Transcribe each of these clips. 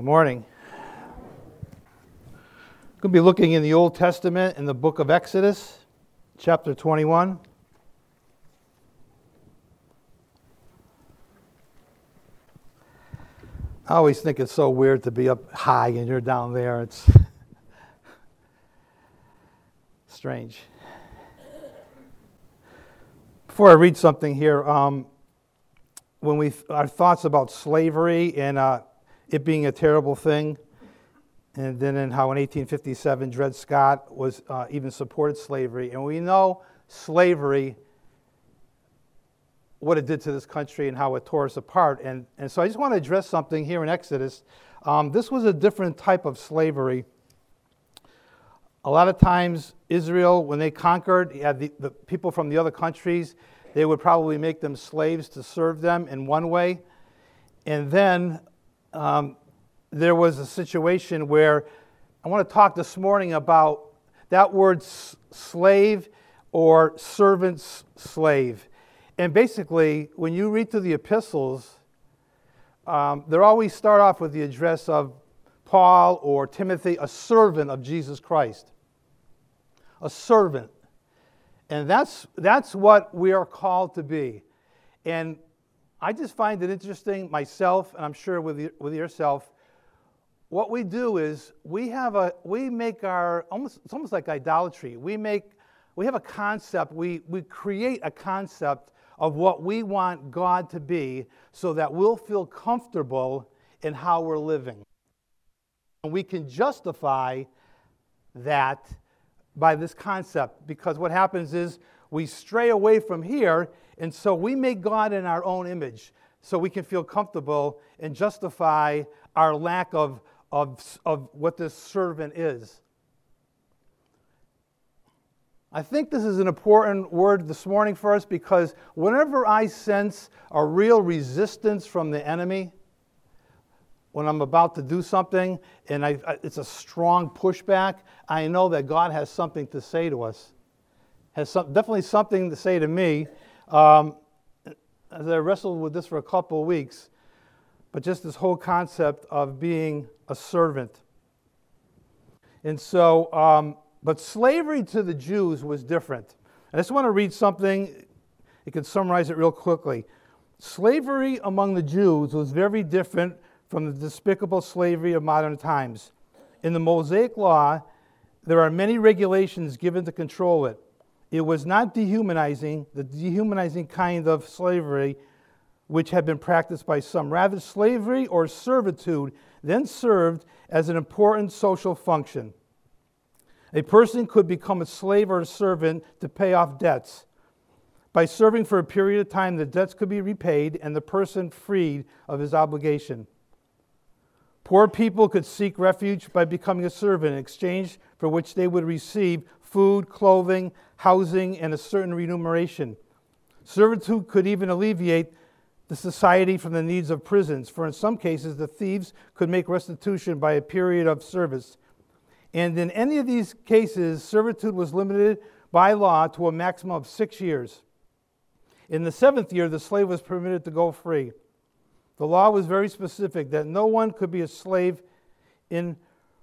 Good morning. We're going to be looking in the Old Testament in the book of Exodus, chapter 21. I always think it's so weird to be up high and you're down there. It's strange. Before I read something here, um, when we our thoughts about slavery and uh, it being a terrible thing, and then in how in 1857 Dred Scott was uh, even supported slavery, and we know slavery, what it did to this country and how it tore us apart. And, and so I just want to address something here in Exodus. Um, this was a different type of slavery. A lot of times, Israel, when they conquered, had the, the people from the other countries, they would probably make them slaves to serve them in one way. And then um, there was a situation where I want to talk this morning about that word slave or servant's slave. And basically, when you read through the epistles, um, they always start off with the address of Paul or Timothy, a servant of Jesus Christ. A servant. And that's, that's what we are called to be. And I just find it interesting myself, and I'm sure with, with yourself. What we do is we have a we make our almost it's almost like idolatry. We make we have a concept. We we create a concept of what we want God to be, so that we'll feel comfortable in how we're living. And we can justify that by this concept because what happens is we stray away from here, and so we make God in our own image so we can feel comfortable and justify our lack of, of, of what this servant is. I think this is an important word this morning for us because whenever I sense a real resistance from the enemy, when I'm about to do something and I, it's a strong pushback, I know that God has something to say to us has some, definitely something to say to me. Um, as I wrestled with this for a couple of weeks, but just this whole concept of being a servant. And so, um, but slavery to the Jews was different. I just want to read something, you can summarize it real quickly. Slavery among the Jews was very different from the despicable slavery of modern times. In the Mosaic Law, there are many regulations given to control it. It was not dehumanizing, the dehumanizing kind of slavery which had been practiced by some. Rather, slavery or servitude then served as an important social function. A person could become a slave or a servant to pay off debts. By serving for a period of time, the debts could be repaid and the person freed of his obligation. Poor people could seek refuge by becoming a servant in exchange for which they would receive food, clothing, housing, and a certain remuneration. Servitude could even alleviate the society from the needs of prisons, for in some cases, the thieves could make restitution by a period of service. And in any of these cases, servitude was limited by law to a maximum of six years. In the seventh year, the slave was permitted to go free. The law was very specific that no one could be a slave in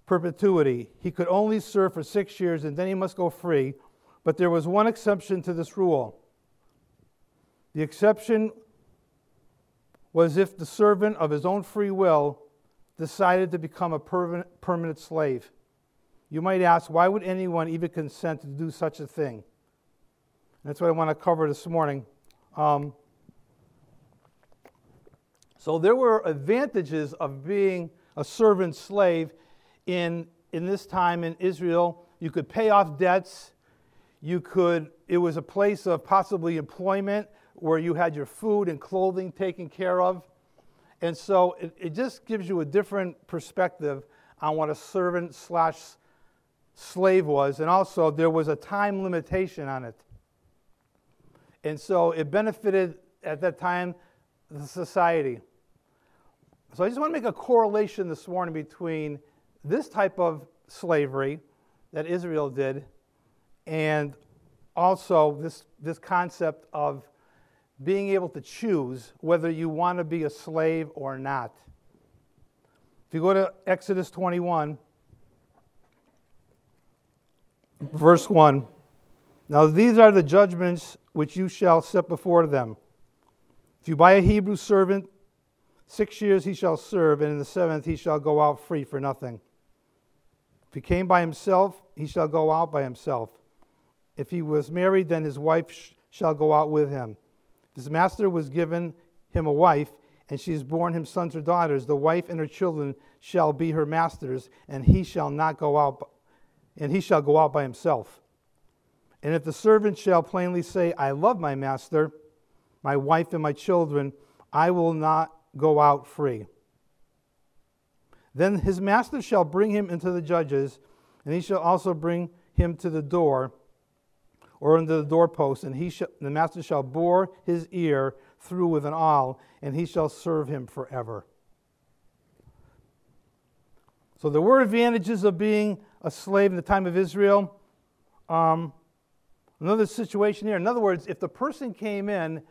perpetuity. He could only serve for six years and then he must go free. But there was one exception to this rule. The exception was if the servant of his own free will decided to become a permanent slave. You might ask, why would anyone even consent to do such a thing? That's what I want to cover this morning. Um, so there were advantages of being a servant slave in, in this time in Israel. You could pay off debts. You could, it was a place of possibly employment where you had your food and clothing taken care of. And so it, it just gives you a different perspective on what a servant slash slave was. And also, there was a time limitation on it. And so it benefited at that time the society. So I just want to make a correlation this morning between this type of slavery that Israel did, and also this, this concept of being able to choose whether you want to be a slave or not. If you go to Exodus 21, verse 1 Now these are the judgments which you shall set before them. If you buy a Hebrew servant, six years he shall serve, and in the seventh he shall go out free for nothing. If he came by himself, he shall go out by himself. If he was married, then his wife sh- shall go out with him. If his master was given him a wife, and she has borne him sons or daughters, the wife and her children shall be her masters, and he shall not go out, and he shall go out by himself. And if the servant shall plainly say, I love my master, my wife, and my children, I will not go out free. Then his master shall bring him into the judges, and he shall also bring him to the door, or into the doorpost, and he shall, the master shall bore his ear through with an awl, and he shall serve him forever. So there were advantages of being a slave in the time of Israel. Um, another situation here. In other words, if the person came in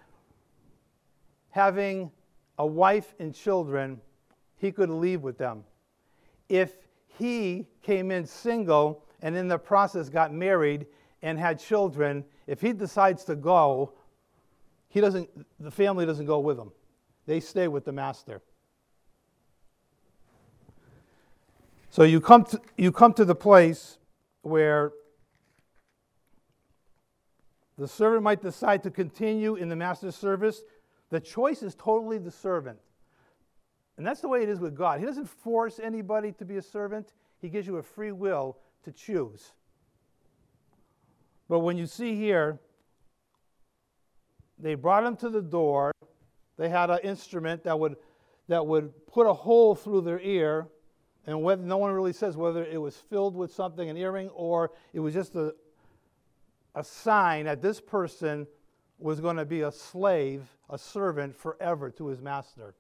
having a wife and children, he could leave with them. If he came in single and in the process got married and had children, if he decides to go, he doesn't, the family doesn't go with him. They stay with the master. So you come to, you come to the place where the servant might decide to continue in the master's service. The choice is totally the servant. And that's the way it is with God. He doesn't force anybody to be a servant, He gives you a free will to choose. But when you see here, they brought him to the door. They had an instrument that would, that would put a hole through their ear, and no one really says whether it was filled with something, an earring, or it was just a, a sign that this person was going to be a slave, a servant forever to his master.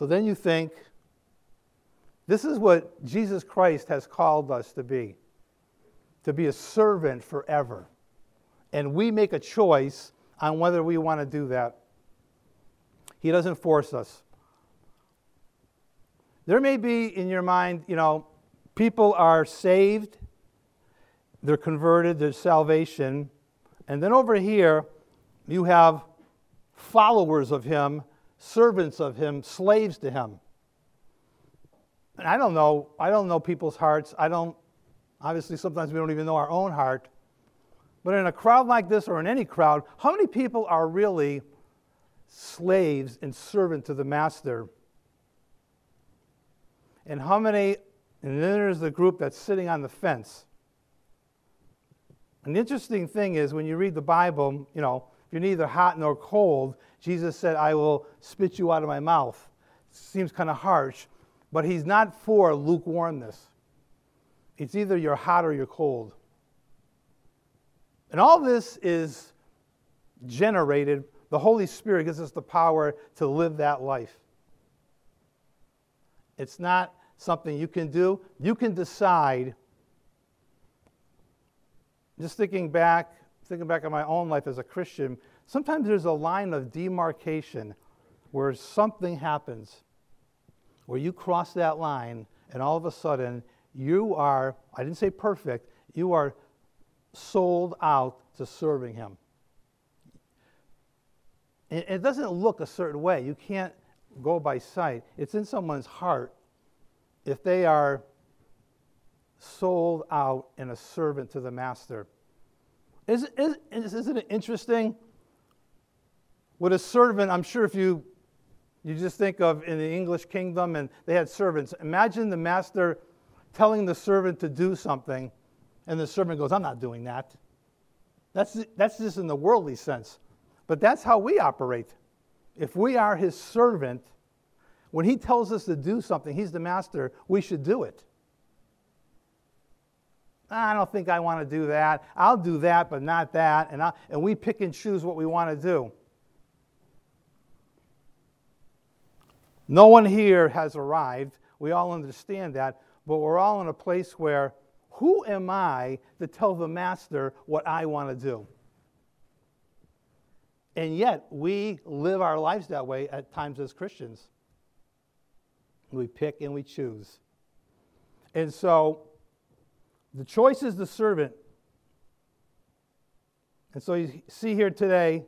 So then you think, this is what Jesus Christ has called us to be to be a servant forever and we make a choice on whether we want to do that. He doesn't force us. There may be in your mind, you know, people are saved, they're converted, there's salvation, and then over here, you have followers of Him, servants of Him, slaves to Him. And I don't know, I don't know people's hearts. I don't, obviously, sometimes we don't even know our own heart. But in a crowd like this, or in any crowd, how many people are really slaves and servant to the master? And how many, and then there's the group that's sitting on the fence. And the interesting thing is when you read the Bible, you know, you're neither hot nor cold. Jesus said, I will spit you out of my mouth. Seems kind of harsh, but he's not for lukewarmness. It's either you're hot or you're cold. And all this is generated. The Holy Spirit gives us the power to live that life. It's not something you can do. You can decide. Just thinking back, thinking back on my own life as a Christian, sometimes there's a line of demarcation where something happens, where you cross that line, and all of a sudden you are, I didn't say perfect, you are sold out to serving Him. It doesn't look a certain way. You can't go by sight. It's in someone's heart if they are sold out and a servant to the master. Is, is, isn't it interesting? With a servant, I'm sure if you, you just think of in the English kingdom and they had servants, imagine the master telling the servant to do something and the servant goes, I'm not doing that. That's, that's just in the worldly sense. But that's how we operate. If we are his servant, when he tells us to do something, he's the master, we should do it. I don't think I want to do that. I'll do that, but not that. And, I, and we pick and choose what we want to do. No one here has arrived. We all understand that. But we're all in a place where who am I to tell the master what I want to do? And yet, we live our lives that way at times as Christians. We pick and we choose. And so the choice is the servant. And so you see here today,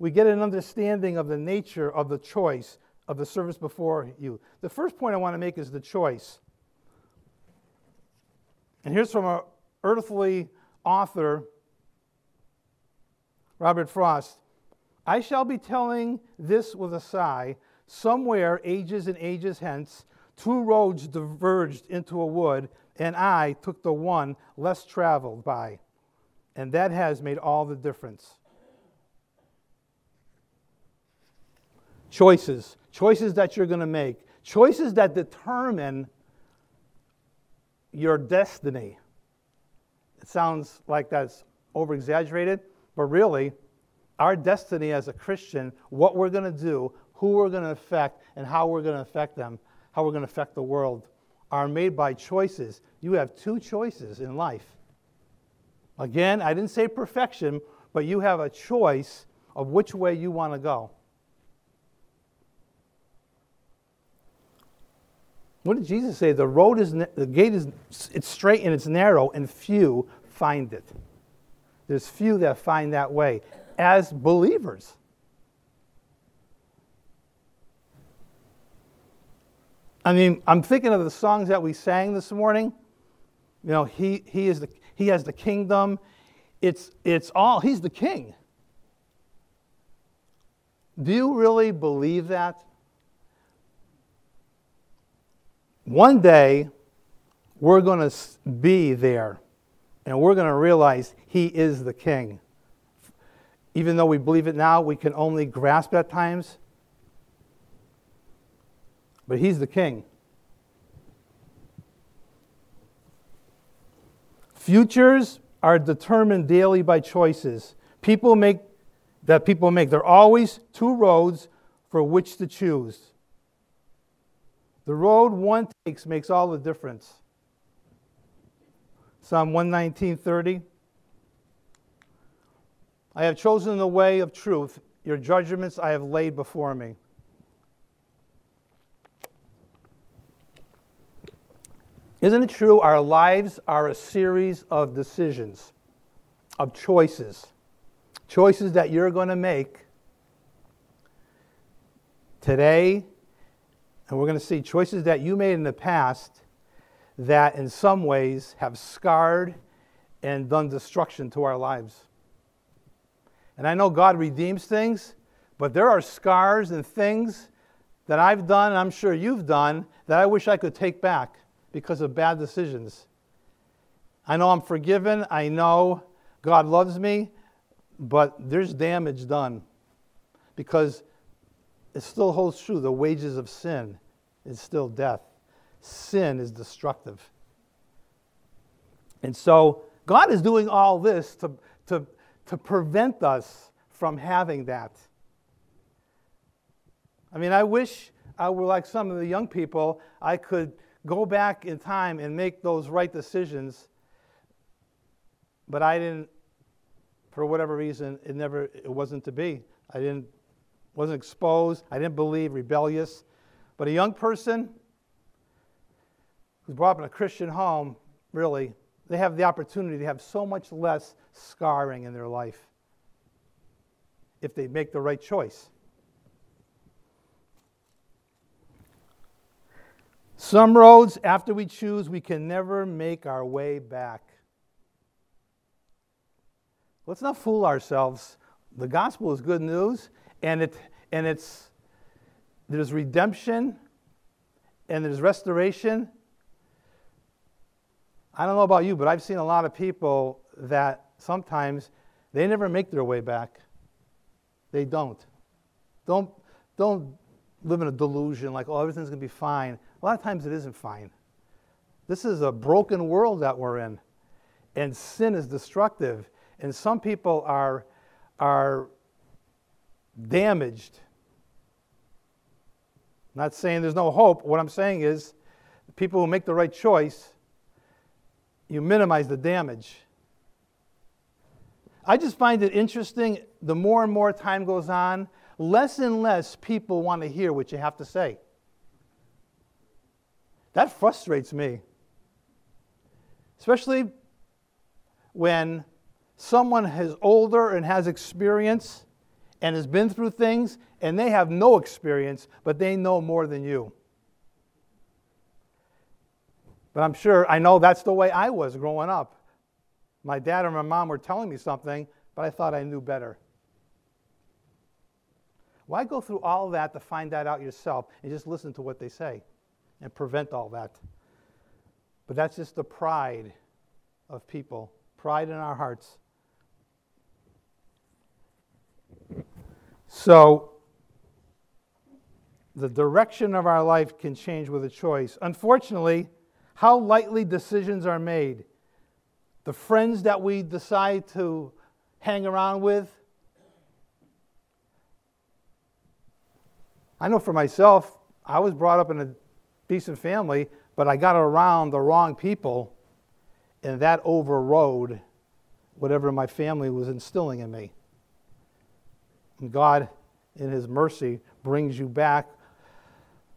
we get an understanding of the nature of the choice of the service before you. The first point I want to make is the choice. And here's from an earthly author, Robert Frost. I shall be telling this with a sigh. Somewhere, ages and ages hence, two roads diverged into a wood, and I took the one less traveled by. And that has made all the difference. Choices, choices that you're going to make, choices that determine your destiny. It sounds like that's over exaggerated, but really, our destiny as a Christian, what we're going to do, who we're going to affect, and how we're going to affect them, how we're going to affect the world, are made by choices. You have two choices in life. Again, I didn't say perfection, but you have a choice of which way you want to go. What did Jesus say? The road is the gate is it's straight and it's narrow, and few find it. There's few that find that way as believers. I mean, I'm thinking of the songs that we sang this morning. You know, he, he, is the, he has the kingdom. It's, it's all, he's the king. Do you really believe that? One day, we're going to be there and we're going to realize he is the king. Even though we believe it now, we can only grasp it at times. But he's the king. Futures are determined daily by choices. People make that people make. There are always two roads for which to choose. The road one takes makes all the difference. Psalm 119:30 I have chosen the way of truth. Your judgments I have laid before me. Isn't it true? Our lives are a series of decisions, of choices. Choices that you're going to make today, and we're going to see choices that you made in the past that in some ways have scarred and done destruction to our lives. And I know God redeems things, but there are scars and things that I've done, and I'm sure you've done, that I wish I could take back because of bad decisions. I know I'm forgiven. I know God loves me, but there's damage done because it still holds true. The wages of sin is still death, sin is destructive. And so God is doing all this to, to, to prevent us from having that. I mean, I wish I were like some of the young people. I could go back in time and make those right decisions, but I didn't. For whatever reason, it never. It wasn't to be. I didn't. Wasn't exposed. I didn't believe. Rebellious. But a young person who's brought up in a Christian home, really, they have the opportunity to have so much less scarring in their life if they make the right choice. Some roads, after we choose, we can never make our way back. Let's not fool ourselves. The gospel is good news, and, it, and it's, there's redemption and there's restoration I don't know about you, but I've seen a lot of people that sometimes they never make their way back. They don't. Don't, don't live in a delusion like, oh, everything's going to be fine. A lot of times it isn't fine. This is a broken world that we're in, and sin is destructive. And some people are, are damaged. I'm not saying there's no hope. What I'm saying is, people who make the right choice you minimize the damage. I just find it interesting the more and more time goes on, less and less people want to hear what you have to say. That frustrates me. Especially when someone is older and has experience and has been through things and they have no experience, but they know more than you. But I'm sure, I know that's the way I was growing up. My dad or my mom were telling me something, but I thought I knew better. Why go through all that to find that out yourself and just listen to what they say and prevent all that? But that's just the pride of people, pride in our hearts. So, the direction of our life can change with a choice. Unfortunately, how lightly decisions are made. The friends that we decide to hang around with. I know for myself, I was brought up in a decent family, but I got around the wrong people, and that overrode whatever my family was instilling in me. And God, in His mercy, brings you back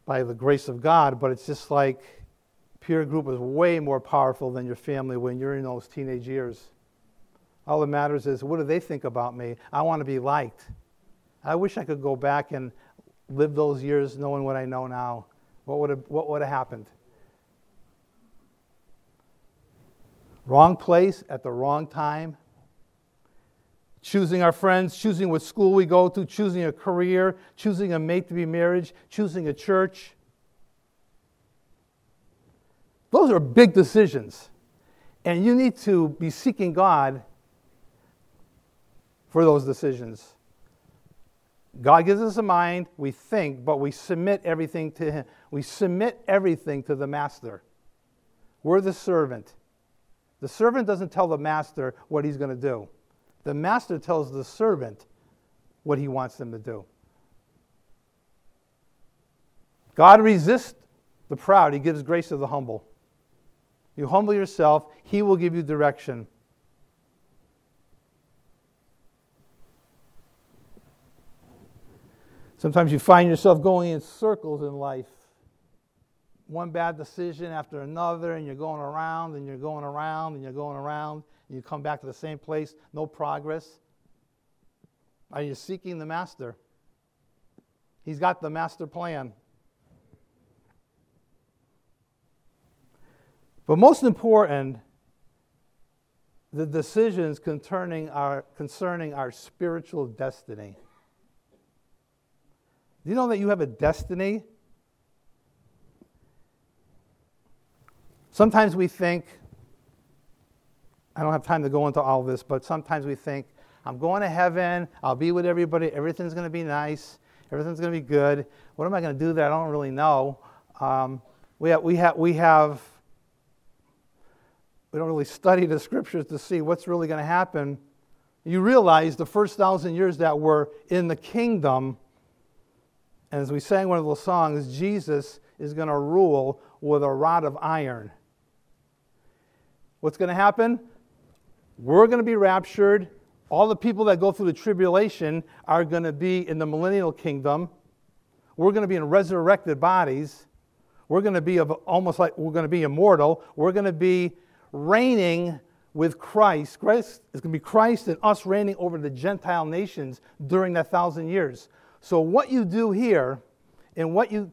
by the grace of God, but it's just like peer group is way more powerful than your family when you're in those teenage years. All that matters is what do they think about me? I want to be liked. I wish I could go back and live those years knowing what I know now. What would have, what would have happened? Wrong place at the wrong time. Choosing our friends, choosing what school we go to, choosing a career, choosing a mate to be married, choosing a church. Those are big decisions. And you need to be seeking God for those decisions. God gives us a mind, we think, but we submit everything to Him. We submit everything to the master. We're the servant. The servant doesn't tell the master what he's going to do, the master tells the servant what he wants them to do. God resists the proud, He gives grace to the humble. You humble yourself, He will give you direction. Sometimes you find yourself going in circles in life. One bad decision after another, and you're going around and you're going around and you're going around, you come back to the same place, no progress. Are you seeking the master? He's got the master plan. But most important, the decisions concerning our, concerning our spiritual destiny. Do you know that you have a destiny? Sometimes we think, I don't have time to go into all this, but sometimes we think, I'm going to heaven, I'll be with everybody, everything's going to be nice, everything's going to be good. What am I going to do that I don't really know? Um, we, have, we, have, we have we don't really study the scriptures to see what's really going to happen. You realize the first thousand years that we're in the kingdom, and as we sang one of those songs, Jesus is going to rule with a rod of iron. What's going to happen? We're going to be raptured. All the people that go through the tribulation are going to be in the millennial kingdom. We're going to be in resurrected bodies. We're going to be almost like we're going to be immortal. We're going to be reigning with Christ. Christ is going to be Christ and us reigning over the Gentile nations during that thousand years. So, what you do here and what you,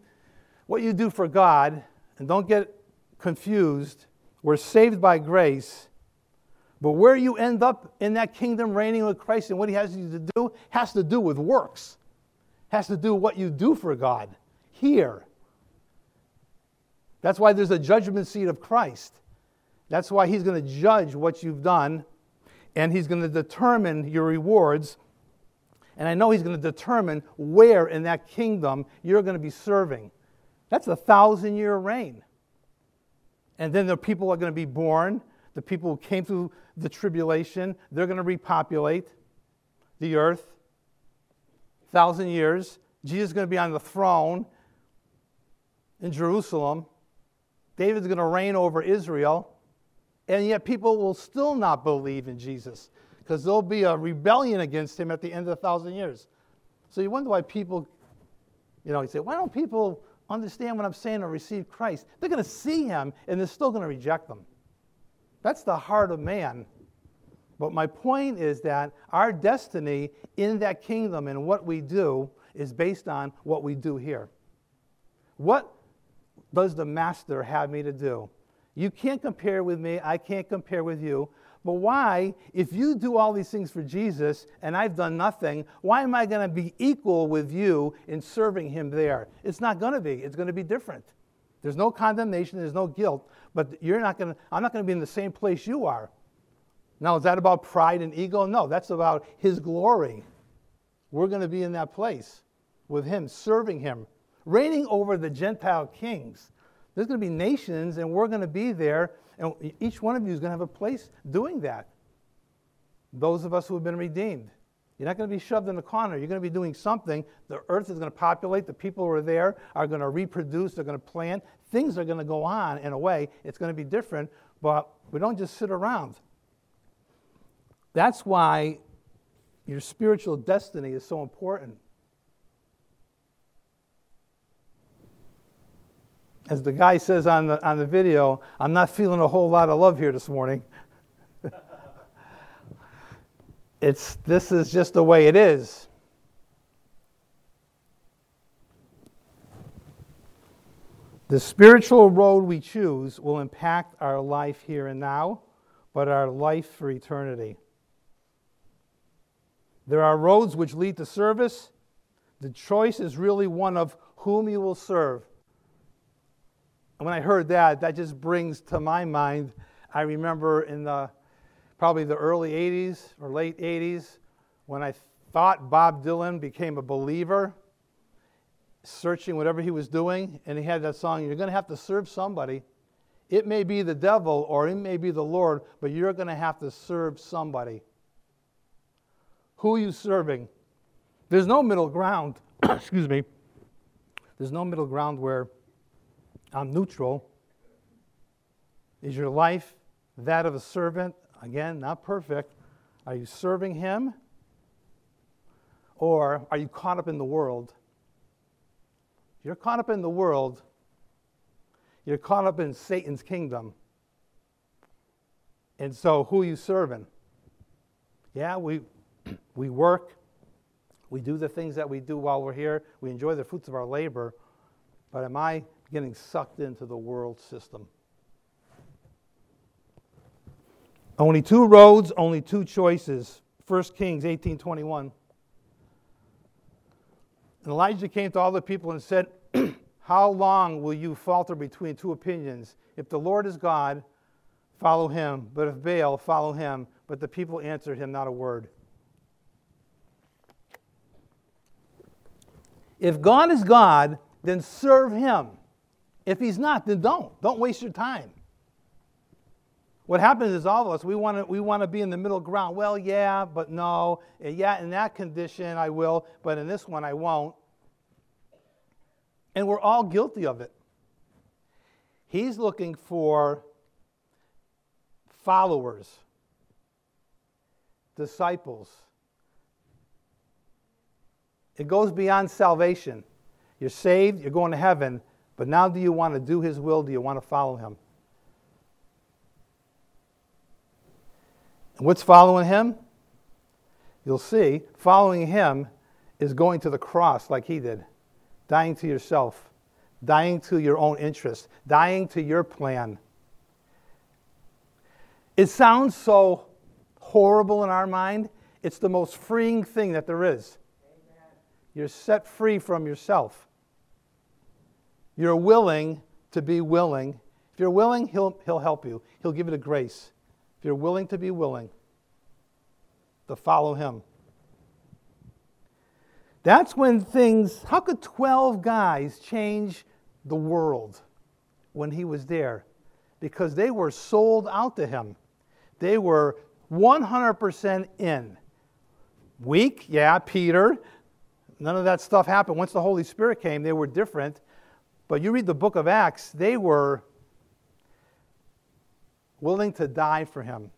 what you do for God, and don't get confused, we're saved by grace. But where you end up in that kingdom reigning with Christ and what he has you to do has to do with works, has to do what you do for God here. That's why there's a judgment seat of Christ. That's why he's going to judge what you've done and he's going to determine your rewards. And I know he's going to determine where in that kingdom you're going to be serving. That's a thousand year reign. And then the people are going to be born. The people who came through the tribulation, they're going to repopulate the earth. Thousand years. Jesus is going to be on the throne in Jerusalem. David's going to reign over Israel. And yet people will still not believe in Jesus because there'll be a rebellion against him at the end of a thousand years. So you wonder why people, you know, you say, why don't people understand what I'm saying or receive Christ. They're going to see him and they're still going to reject them. That's the heart of man. But my point is that our destiny in that kingdom and what we do is based on what we do here. What does the master have me to do? You can't compare with me, I can't compare with you. But why, if you do all these things for Jesus and I've done nothing, why am I going to be equal with you in serving him there? It's not going to be. It's going to be different. There's no condemnation, there's no guilt, but you're not going to, I'm not going to be in the same place you are. Now, is that about pride and ego? No, that's about his glory. We're going to be in that place with him, serving him, reigning over the Gentile kings. There's going to be nations, and we're going to be there, and each one of you is going to have a place doing that. Those of us who have been redeemed. You're not going to be shoved in the corner. You're going to be doing something. The earth is going to populate. The people who are there are going to reproduce. They're going to plant. Things are going to go on in a way. It's going to be different, but we don't just sit around. That's why your spiritual destiny is so important. as the guy says on the, on the video, I'm not feeling a whole lot of love here this morning. It's, this is just the way it is. The spiritual road we choose will impact our life here and now, but our life for eternity. There are roads which lead to service. The choice is really one of whom you will serve And when I heard that, that just brings to my mind, I remember in the probably the early 80s or late 80s when I thought Bob Dylan became a believer, searching whatever he was doing, and he had that song, You're going to have to serve somebody. It may be the devil or it may be the Lord, but you're going to have to serve somebody. Who are you serving? There's no middle ground. Excuse me. There's no middle ground where I'm neutral. Is your life that of a servant? Again, not perfect. Are you serving him? Or are you caught up in the world? You're caught up in the world. You're caught up in Satan's kingdom. And so, who are you serving? Yeah, we, we work. We do the things that we do while we're here. We enjoy the fruits of our labor. But am I getting sucked into the world system. Only two roads, only two choices. 1 Kings 18:21. And Elijah came to all the people and said, How long will you falter between two opinions? If the Lord is God, follow him, but if Baal, follow him. But the people answered him not a word. If God is God, then serve him. If he's not, then don't. Don't waste your time. What happens is all of us, we want to we want to be in the middle ground. Well, yeah, but no. Yeah, in that condition I will, but in this one I won't. And we're all guilty of it. He's looking for followers, disciples. It goes beyond salvation. You're saved, you're going to heaven, but now, do you want to do His will? Do you want to follow Him? And what's following Him? You'll see, following Him is going to the cross like He did, dying to yourself, dying to your own interest, dying to your plan. It sounds so horrible in our mind. It's the most freeing thing that there is. Amen. You're set free from yourself. You're willing to be willing. If you're willing, he'll, he'll help you. He'll give you the grace. You're willing to be willing to follow him. That's when things, how could 12 guys change the world when he was there? Because they were sold out to him. They were 100% in. Weak, yeah, Peter. None of that stuff happened. Once the Holy Spirit came, they were different. But you read the book of Acts, they were willing to die for him.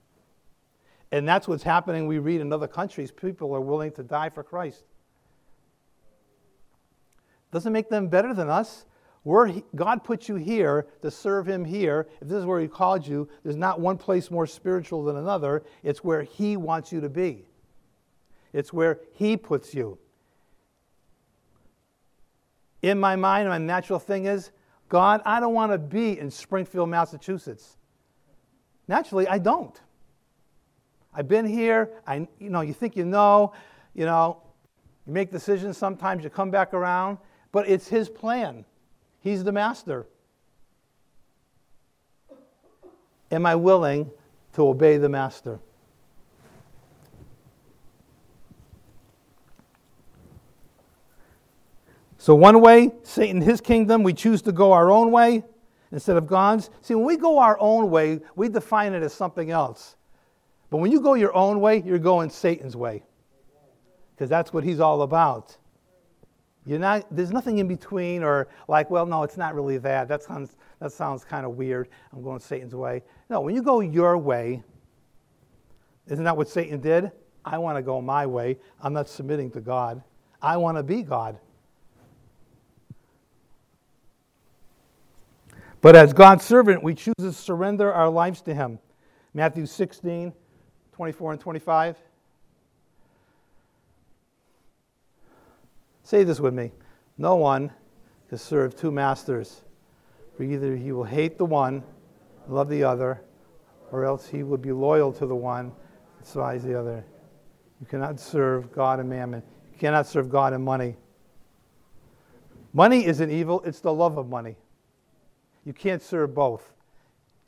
And that's what's happening, we read in other countries. People are willing to die for Christ. Doesn't make them better than us. Where he, God put you here to serve Him here, if this is where He called you, there's not one place more spiritual than another. It's where He wants you to be, it's where He puts you. In my mind, my natural thing is, God, I don't want to be in Springfield, Massachusetts. Naturally, I don't. I've been here. I, you know, you think you know, you know, you make decisions sometimes, you come back around, but it's His plan. He's the master. Am I willing to obey the master? So, one way, Satan, his kingdom, we choose to go our own way instead of God's. See, when we go our own way, we define it as something else. But when you go your own way, you're going Satan's way. Because that's what he's all about. You're not, there's nothing in between or like, well, no, it's not really that. That sounds, that sounds kind of weird. I'm going Satan's way. No, when you go your way, isn't that what Satan did? I want to go my way. I'm not submitting to God. I want to be God. But as God's servant, we choose to surrender our lives to Him. Matthew 16, 24 and 25. Say this with me. No one can serve two masters, for either he will hate the one, love the other, or else he will be loyal to the one, and despise the other. You cannot serve God and mammon. You cannot serve God and money. Money isn't evil, it's the love of money. You can't serve both.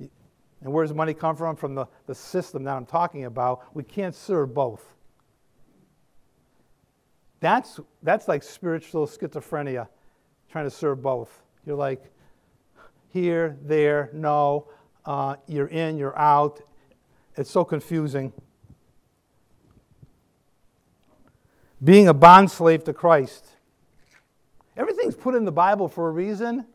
And where does money come from? From the, the system that I'm talking about. We can't serve both. That's, that's like spiritual schizophrenia, trying to serve both. You're like here, there, no, uh, you're in, you're out. It's so confusing. Being a bond slave to Christ. Everything's put in the Bible for a reason.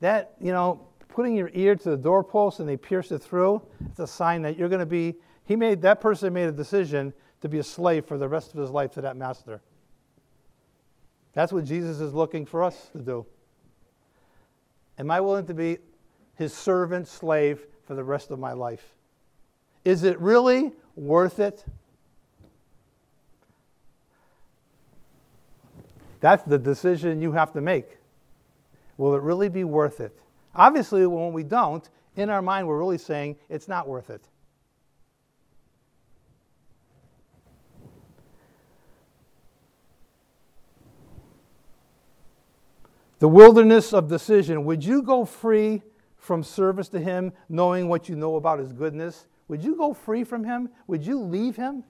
That, you know, putting your ear to the doorpost and they pierce it through, it's a sign that you're going to be, he made, that person made a decision to be a slave for the rest of his life to that master. That's what Jesus is looking for us to do. Am I willing to be his servant, slave for the rest of my life? Is it really worth it? That's the decision you have to make. Will it really be worth it? Obviously, when we don't, in our mind, we're really saying it's not worth it. The wilderness of decision. Would you go free from service to Him knowing what you know about His goodness? Would you go free from Him? Would you leave Him?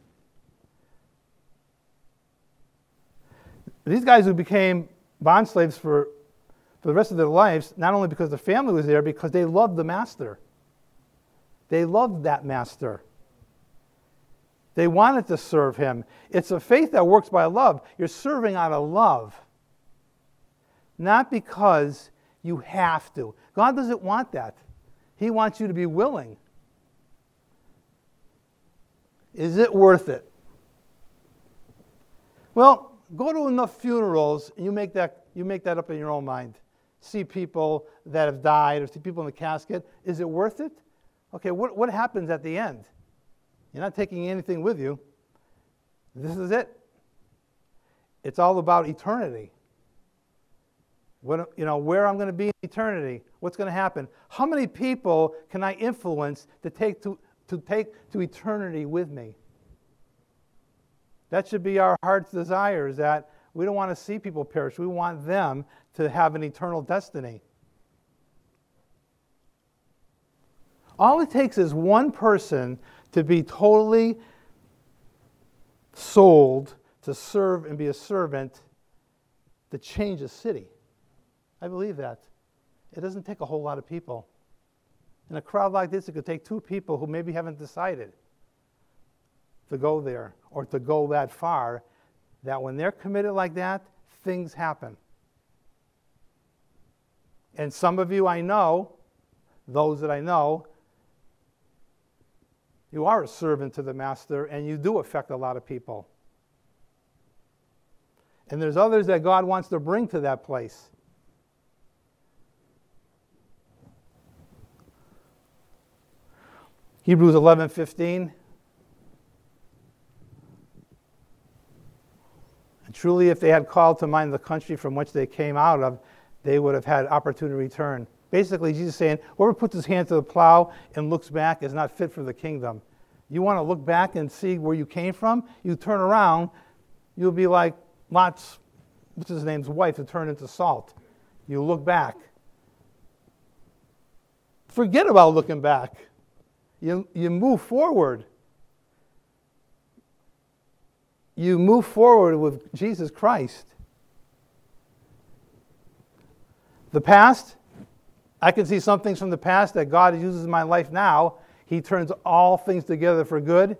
These guys who became bond slaves for, for the rest of their lives, not only because the family was there, because they loved the master. They loved that master. They wanted to serve him. It's a faith that works by love. You're serving out of love not because you have to. God doesn't want that. He wants you to be willing. Is it worth it? Well, go to enough funerals and you make that, you make that up in your own mind. See people that have died or see people in the casket. Is it worth it? Okay, what, what happens at the end? You're not taking anything with you. This is it. It's all about eternity. What, you know, where I'm going to be in eternity, what's going to happen. How many people can I influence to take to, to take to eternity with me? That should be our heart's desire is that we don't want to see people perish. We want them to have an eternal destiny. All it takes is one person to be totally sold to serve and be a servant to change a city. I believe that. It doesn't take a whole lot of people. In a crowd like this, it could take two people who maybe haven't decided to go there or to go that far, that when they're committed like that, things happen. And some of you I know, those that I know, you are a servant to the master and you do affect a lot of people. And there's others that God wants to bring to that place. Hebrews 11:15 And truly if they had called to mind the country from which they came out of they would have had opportunity to return. Basically, Jesus saying, whoever puts his hand to the plow and looks back is not fit for the kingdom. You want to look back and see where you came from? You turn around, you'll be like Lot's, what's his name's wife, who turned into salt. You look back. Forget about looking back. You, you move forward. You move forward with Jesus Christ. The past, I can see some things from the past that God uses in my life now. He turns all things together for good.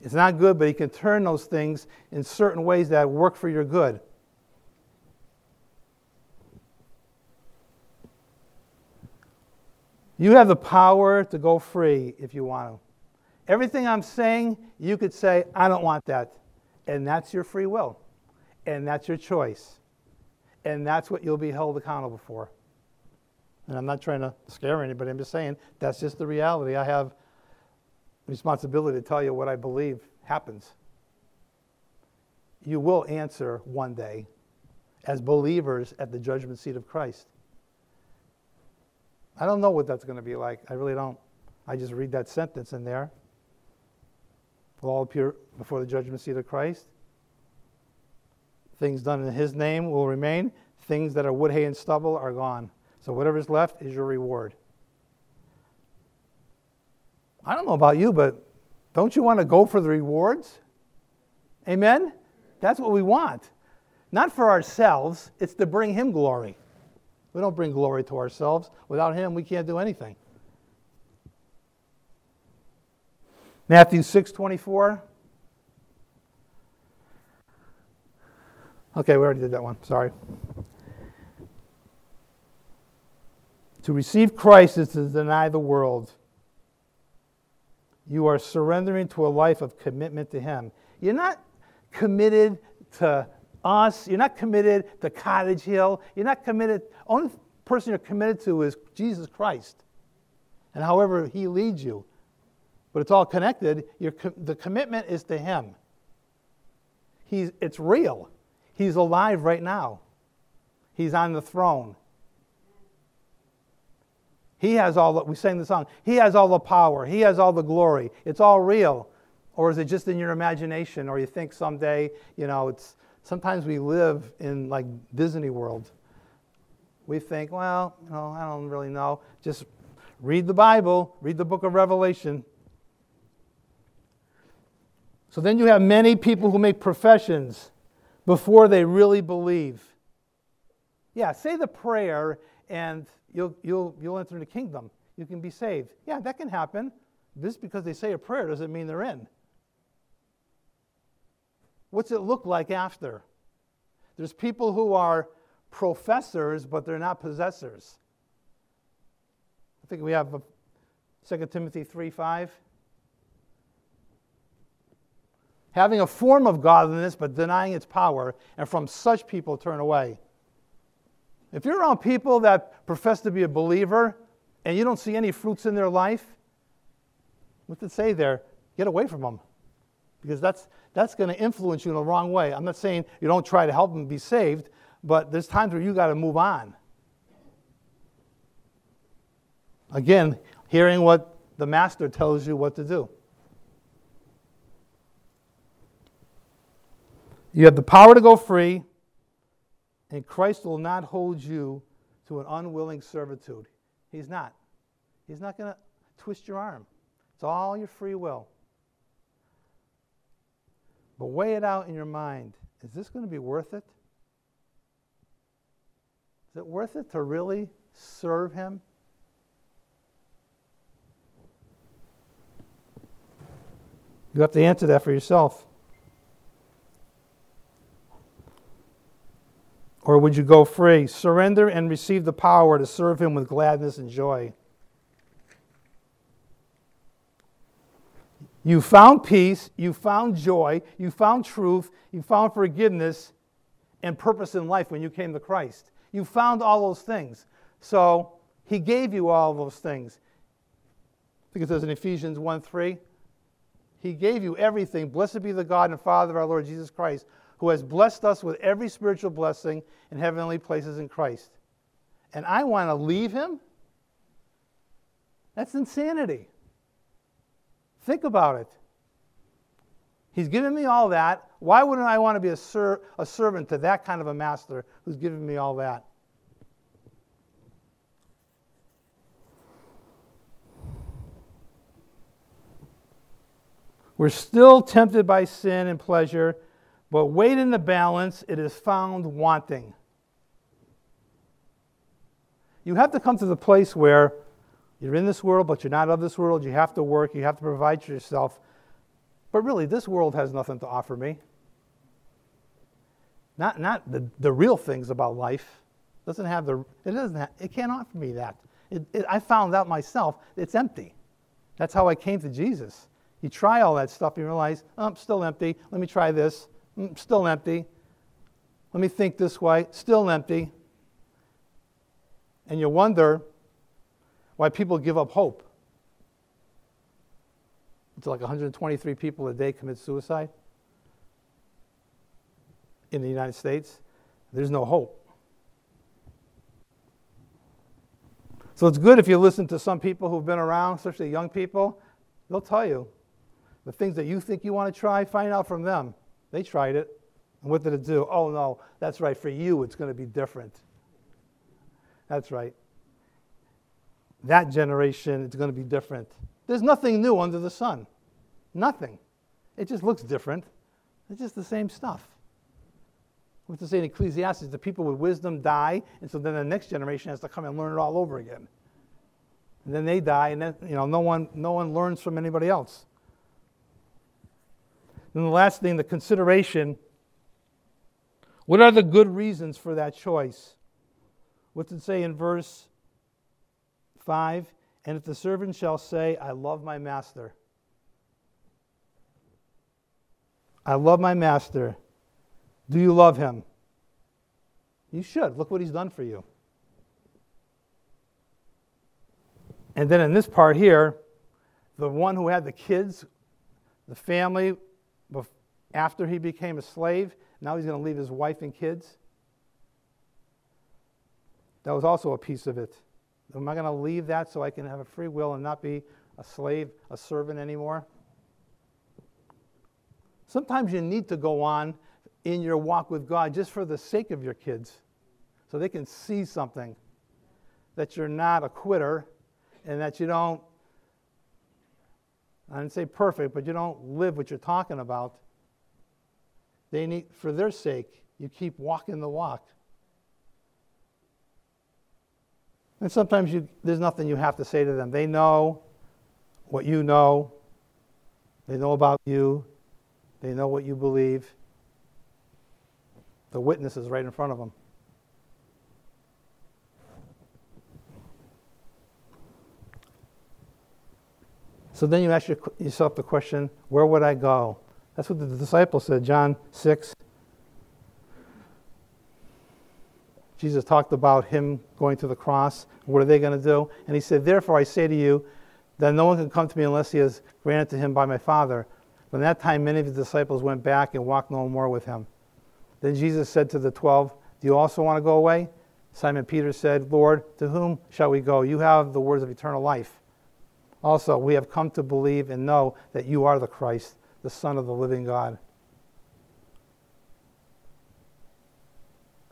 It's not good, but He can turn those things in certain ways that work for your good. You have the power to go free if you want to. Everything I'm saying, you could say, I don't want that. And that's your free will. And that's your choice. And that's what you'll be held accountable for. And I'm not trying to scare anybody. I'm just saying that's just the reality. I have responsibility to tell you what I believe happens. You will answer one day as believers at the judgment seat of Christ. I don't know what that's going to be like. I really don't. I just read that sentence in there. We'll all appear before the judgment seat of Christ. Things done in His name will remain. Things that are wood, hay, and stubble are gone. So whatever's left is your reward. I don't know about you, but don't you want to go for the rewards? Amen? That's what we want. Not for ourselves, it's to bring Him glory. We don't bring glory to ourselves. Without Him, we can't do anything. Matthew 6 24. Okay, we already did that one. Sorry. To receive Christ is to deny the world. You are surrendering to a life of commitment to Him. You're not committed to us. You're not committed to Cottage Hill. You're not committed. Only person you're committed to is Jesus Christ, and however He leads you. But it's all connected. the commitment is to Him. He's, it's real. He's alive right now. He's on the throne. He has all the, we sang the song, He has all the power, He has all the glory. It's all real. Or is it just in your imagination? Or you think someday, you know, it's sometimes we live in like Disney World. We think, well, you know, I don't really know. Just read the Bible, read the book of Revelation. So then you have many people who make professions before they really believe. Yeah, say the prayer and you'll, you'll, you'll enter the kingdom. You can be saved. Yeah, that can happen. Just because they say a prayer doesn't mean they're in. What's it look like after? There's people who are professors, but they're not possessors. I think we have 2 Timothy 3 5. Having a form of godliness, but denying its power, and from such people turn away. If you're around people that profess to be a believer and you don't see any fruits in their life, what's it say there? Get away from them. Because that's, that's going to influence you in the wrong way. I'm not saying you don't try to help them be saved, but there's times where you got to move on. Again, hearing what the master tells you what to do. You have the power to go free, and Christ will not hold you to an unwilling servitude. He's not. He's not going to twist your arm. It's all your free will. But weigh it out in your mind. Is this going to be worth it? Is it worth it to really serve Him? You have to answer that for yourself. Or would you go free? Surrender and receive the power to serve Him with gladness and joy. You found peace, you found joy, you found truth, you found forgiveness and purpose in life when you came to Christ. You found all those things. So He gave you all those things. I think it says in Ephesians 1 3. He gave you everything. Blessed be the God and Father of our Lord Jesus Christ, who has blessed us with every spiritual blessing in heavenly places in Christ. And I want to leave him? That's insanity. Think about it. He's given me all that. Why wouldn't I want to be a, ser- a servant to that kind of a master who's given me all that? We're still tempted by sin and pleasure, but weighed in the balance, it is found wanting. You have to come to the place where you're in this world, but you're not of this world. You have to work, you have to provide for yourself. But really, this world has nothing to offer me. Not, not the, the real things about life. It doesn't have the, it, doesn't have, it can't offer me that. It, it, I found out myself, it's empty. That's how I came to Jesus. You try all that stuff, you realize, oh, I'm still empty. Let me try this. Mm, still empty. Let me think this way. Still empty. And you wonder why people give up hope. It's like 123 people a day commit suicide in the United States. There's no hope. So it's good if you listen to some people who've been around, especially young people. They'll tell you the things that you think you want to try, find out from them. They tried it. And what did it do? Oh, no, that's right. For you, it's going to be different. That's right. That generation, it's going to be different. There's nothing new under the sun. Nothing. It just looks different. It's just the same stuff. What's to say in Ecclesiastes, the people with wisdom die, and so then the next generation has to come and learn it all over again. And then they die, and then you know no one no one learns from anybody else. And the last thing, the consideration. What are the good reasons for that choice? What's it say in verse 5? And if the servant shall say, I love my master, I love my master, do you love him? You should. Look what he's done for you. And then in this part here, the one who had the kids, the family, after he became a slave, now he's going to leave his wife and kids. That was also a piece of it. Am I going to leave that so I can have a free will and not be a slave, a servant anymore? Sometimes you need to go on in your walk with God just for the sake of your kids so they can see something that you're not a quitter and that you don't, I didn't say perfect, but you don't live what you're talking about. They need, for their sake, you keep walking the walk. And sometimes you, there's nothing you have to say to them. They know what you know, they know about you, they know what you believe. The witness is right in front of them. So then you ask yourself the question where would I go? That's what the disciples said, John 6. Jesus talked about him going to the cross. What are they going to do? And he said, Therefore I say to you that no one can come to me unless he is granted to him by my Father. From that time, many of his disciples went back and walked no more with him. Then Jesus said to the twelve, Do you also want to go away? Simon Peter said, Lord, to whom shall we go? You have the words of eternal life. Also, we have come to believe and know that you are the Christ, the Son of the living God.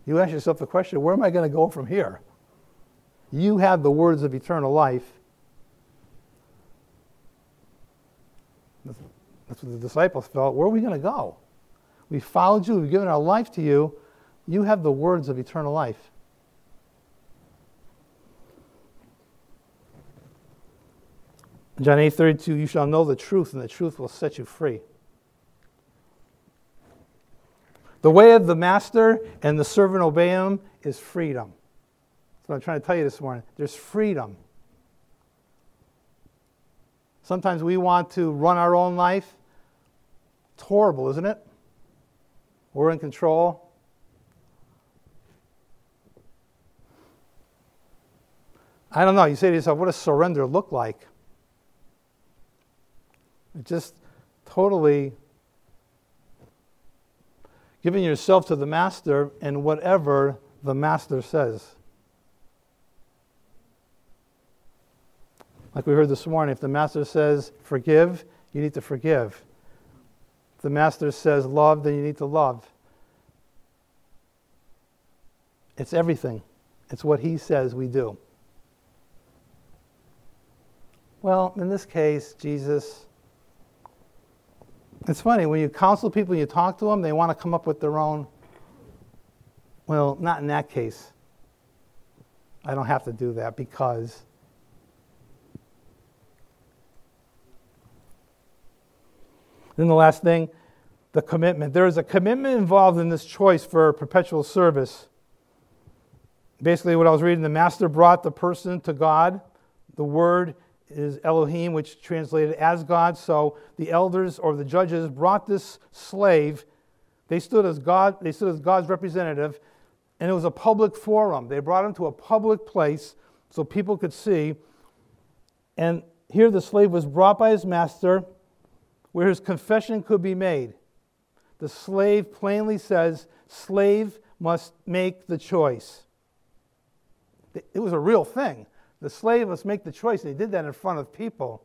You ask yourself the question where am I going to go from here? You have the words of eternal life. That's what the disciples felt. Where are we going to go? We followed you, we've given our life to you. You have the words of eternal life. John 8 32, you shall know the truth, and the truth will set you free. The way of the master and the servant obey him is freedom. That's what I'm trying to tell you this morning. There's freedom. Sometimes we want to run our own life. It's horrible, isn't it? We're in control. I don't know. You say to yourself, what does surrender look like? Just totally giving yourself to the master and whatever the master says. Like we heard this morning, if the master says forgive, you need to forgive. If the master says love, then you need to love. It's everything, it's what he says we do. Well, in this case, Jesus, it's funny, when you counsel people, you talk to them, they want to come up with their own. Well, not in that case. I don't have to do that because Then the last thing, the commitment. There is a commitment involved in this choice for perpetual service. Basically, what I was reading, the master brought the person to God. The word is Elohim, which translated as God. So the elders or the judges brought this slave. They stood as God, they stood as God's representative, and it was a public forum. They brought him to a public place so people could see. And here the slave was brought by his master where his confession could be made. The slave plainly says, slave must make the choice. It was a real thing. The slave must make the choice, and he did that in front of people.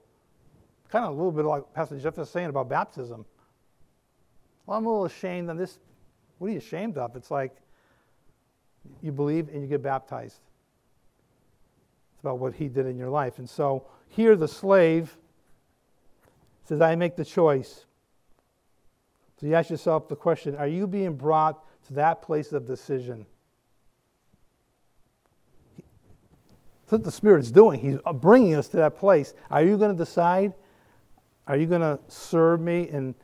Kind of a little bit like Pastor Jeff was saying about baptism. Well, I'm a little ashamed of this. What are you ashamed of? It's like you believe and you get baptized. It's about what he did in your life. And so here the slave says, I make the choice. So you ask yourself the question are you being brought to that place of decision? That's what the Spirit's doing. He's uh, bringing us to that place. Are you going to decide? Are you going to serve me and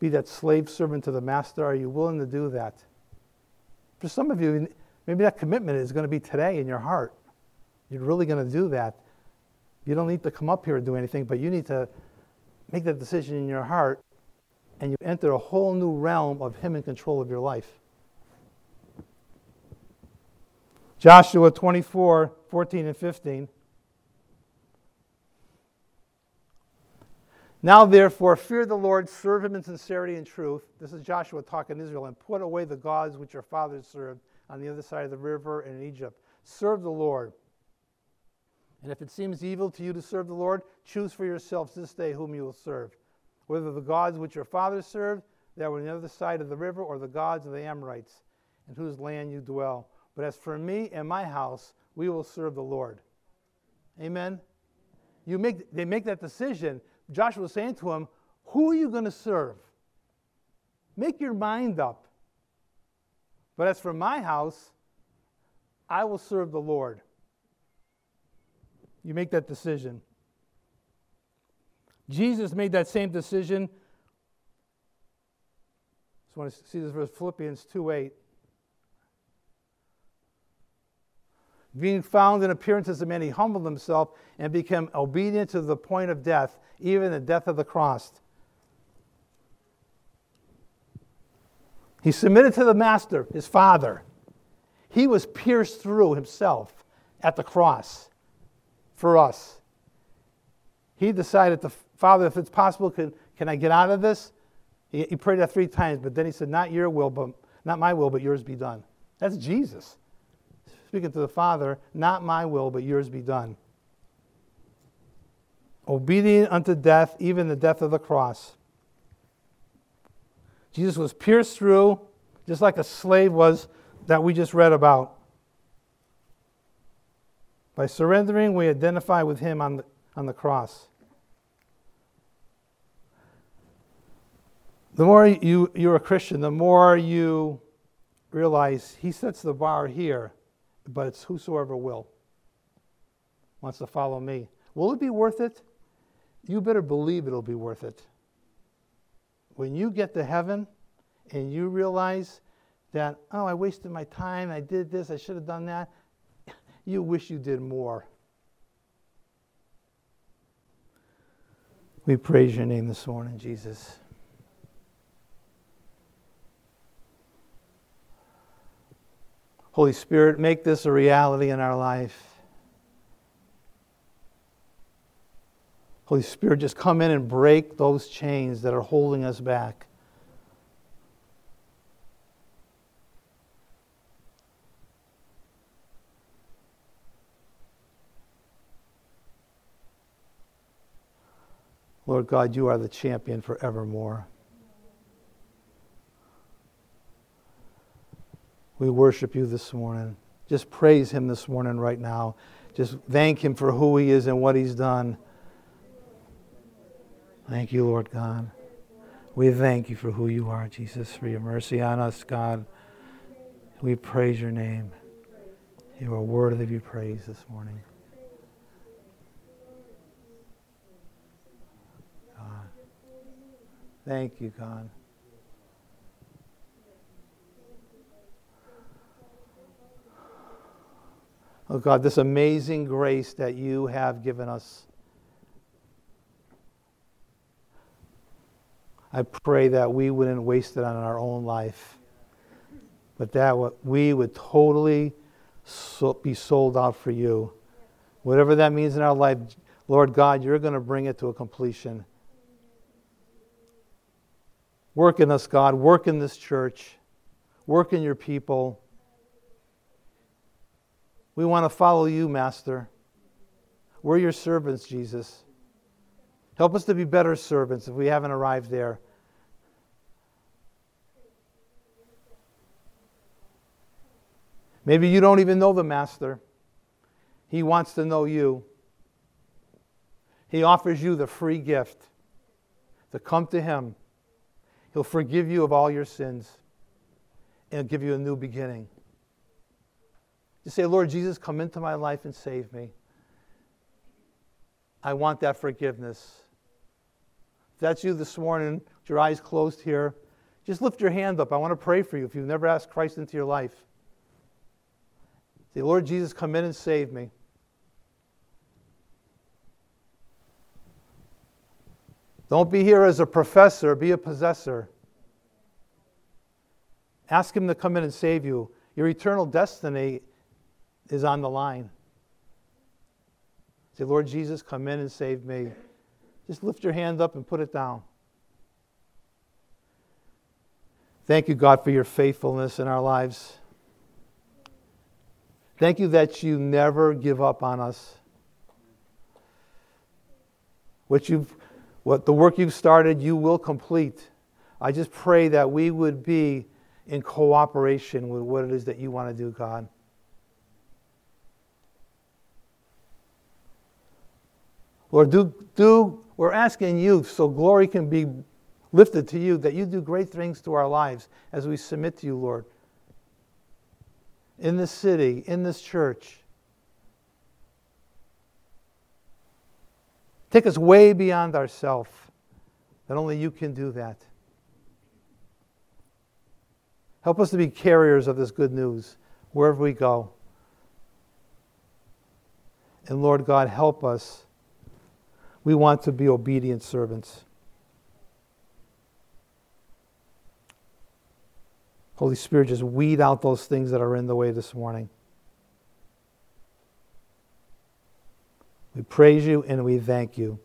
be that slave servant to the master? Are you willing to do that? For some of you, maybe that commitment is going to be today in your heart. You're really going to do that. You don't need to come up here and do anything, but you need to make that decision in your heart, and you enter a whole new realm of Him in control of your life. Joshua 24, 14 and 15. Now, therefore, fear the Lord, serve him in sincerity and truth. This is Joshua talking to Israel, and put away the gods which your fathers served on the other side of the river in Egypt. Serve the Lord. And if it seems evil to you to serve the Lord, choose for yourselves this day whom you will serve, whether the gods which your fathers served that were on the other side of the river, or the gods of the Amorites, in whose land you dwell. But as for me and my house, we will serve the Lord. Amen. You make, they make that decision. Joshua was saying to him, Who are you going to serve? Make your mind up. But as for my house, I will serve the Lord. You make that decision. Jesus made that same decision. I Just want to see this verse, Philippians 2 8. Being found in appearance as a man, he humbled himself and became obedient to the point of death, even the death of the cross. He submitted to the Master, his Father. He was pierced through himself at the cross for us. He decided to, Father, if it's possible, can, can I get out of this? He, he prayed that three times, but then he said, Not your will, but not my will, but yours be done. That's Jesus. Speaking to the Father, not my will, but yours be done. Obedient unto death, even the death of the cross. Jesus was pierced through, just like a slave was that we just read about. By surrendering, we identify with Him on the, on the cross. The more you, you're a Christian, the more you realize He sets the bar here, but it's whosoever will wants to follow me. Will it be worth it? You better believe it'll be worth it. When you get to heaven and you realize that, oh, I wasted my time, I did this, I should have done that, you wish you did more. We praise your name this morning, Jesus. Holy Spirit, make this a reality in our life. Holy Spirit, just come in and break those chains that are holding us back. Lord God, you are the champion forevermore. We worship you this morning. Just praise him this morning, right now. Just thank him for who he is and what he's done. Thank you, Lord God. We thank you for who you are, Jesus, for your mercy on us, God. We praise your name. You are worthy of your praise this morning. God. Thank you, God. Oh God, this amazing grace that you have given us. I pray that we wouldn't waste it on our own life, but that we would totally be sold out for you. Whatever that means in our life, Lord God, you're going to bring it to a completion. Work in us, God. Work in this church. Work in your people. We want to follow you, Master. We're your servants, Jesus. Help us to be better servants if we haven't arrived there. Maybe you don't even know the Master. He wants to know you. He offers you the free gift to come to Him. He'll forgive you of all your sins and give you a new beginning. You say, Lord Jesus, come into my life and save me. I want that forgiveness. If that's you this morning, with your eyes closed here, just lift your hand up. I want to pray for you if you've never asked Christ into your life. Say, Lord Jesus, come in and save me. Don't be here as a professor, be a possessor. Ask Him to come in and save you. Your eternal destiny is on the line. Say, Lord Jesus, come in and save me. Just lift your hand up and put it down. Thank you, God, for your faithfulness in our lives. Thank you that you never give up on us. What you've what the work you've started, you will complete. I just pray that we would be in cooperation with what it is that you want to do, God. Lord, do, do, we're asking you so glory can be lifted to you, that you do great things to our lives as we submit to you, Lord. In this city, in this church. Take us way beyond ourselves, that only you can do that. Help us to be carriers of this good news wherever we go. And Lord God, help us we want to be obedient servants. Holy Spirit, just weed out those things that are in the way this morning. We praise you and we thank you.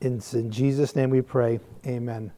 It's in Jesus' name we pray. Amen.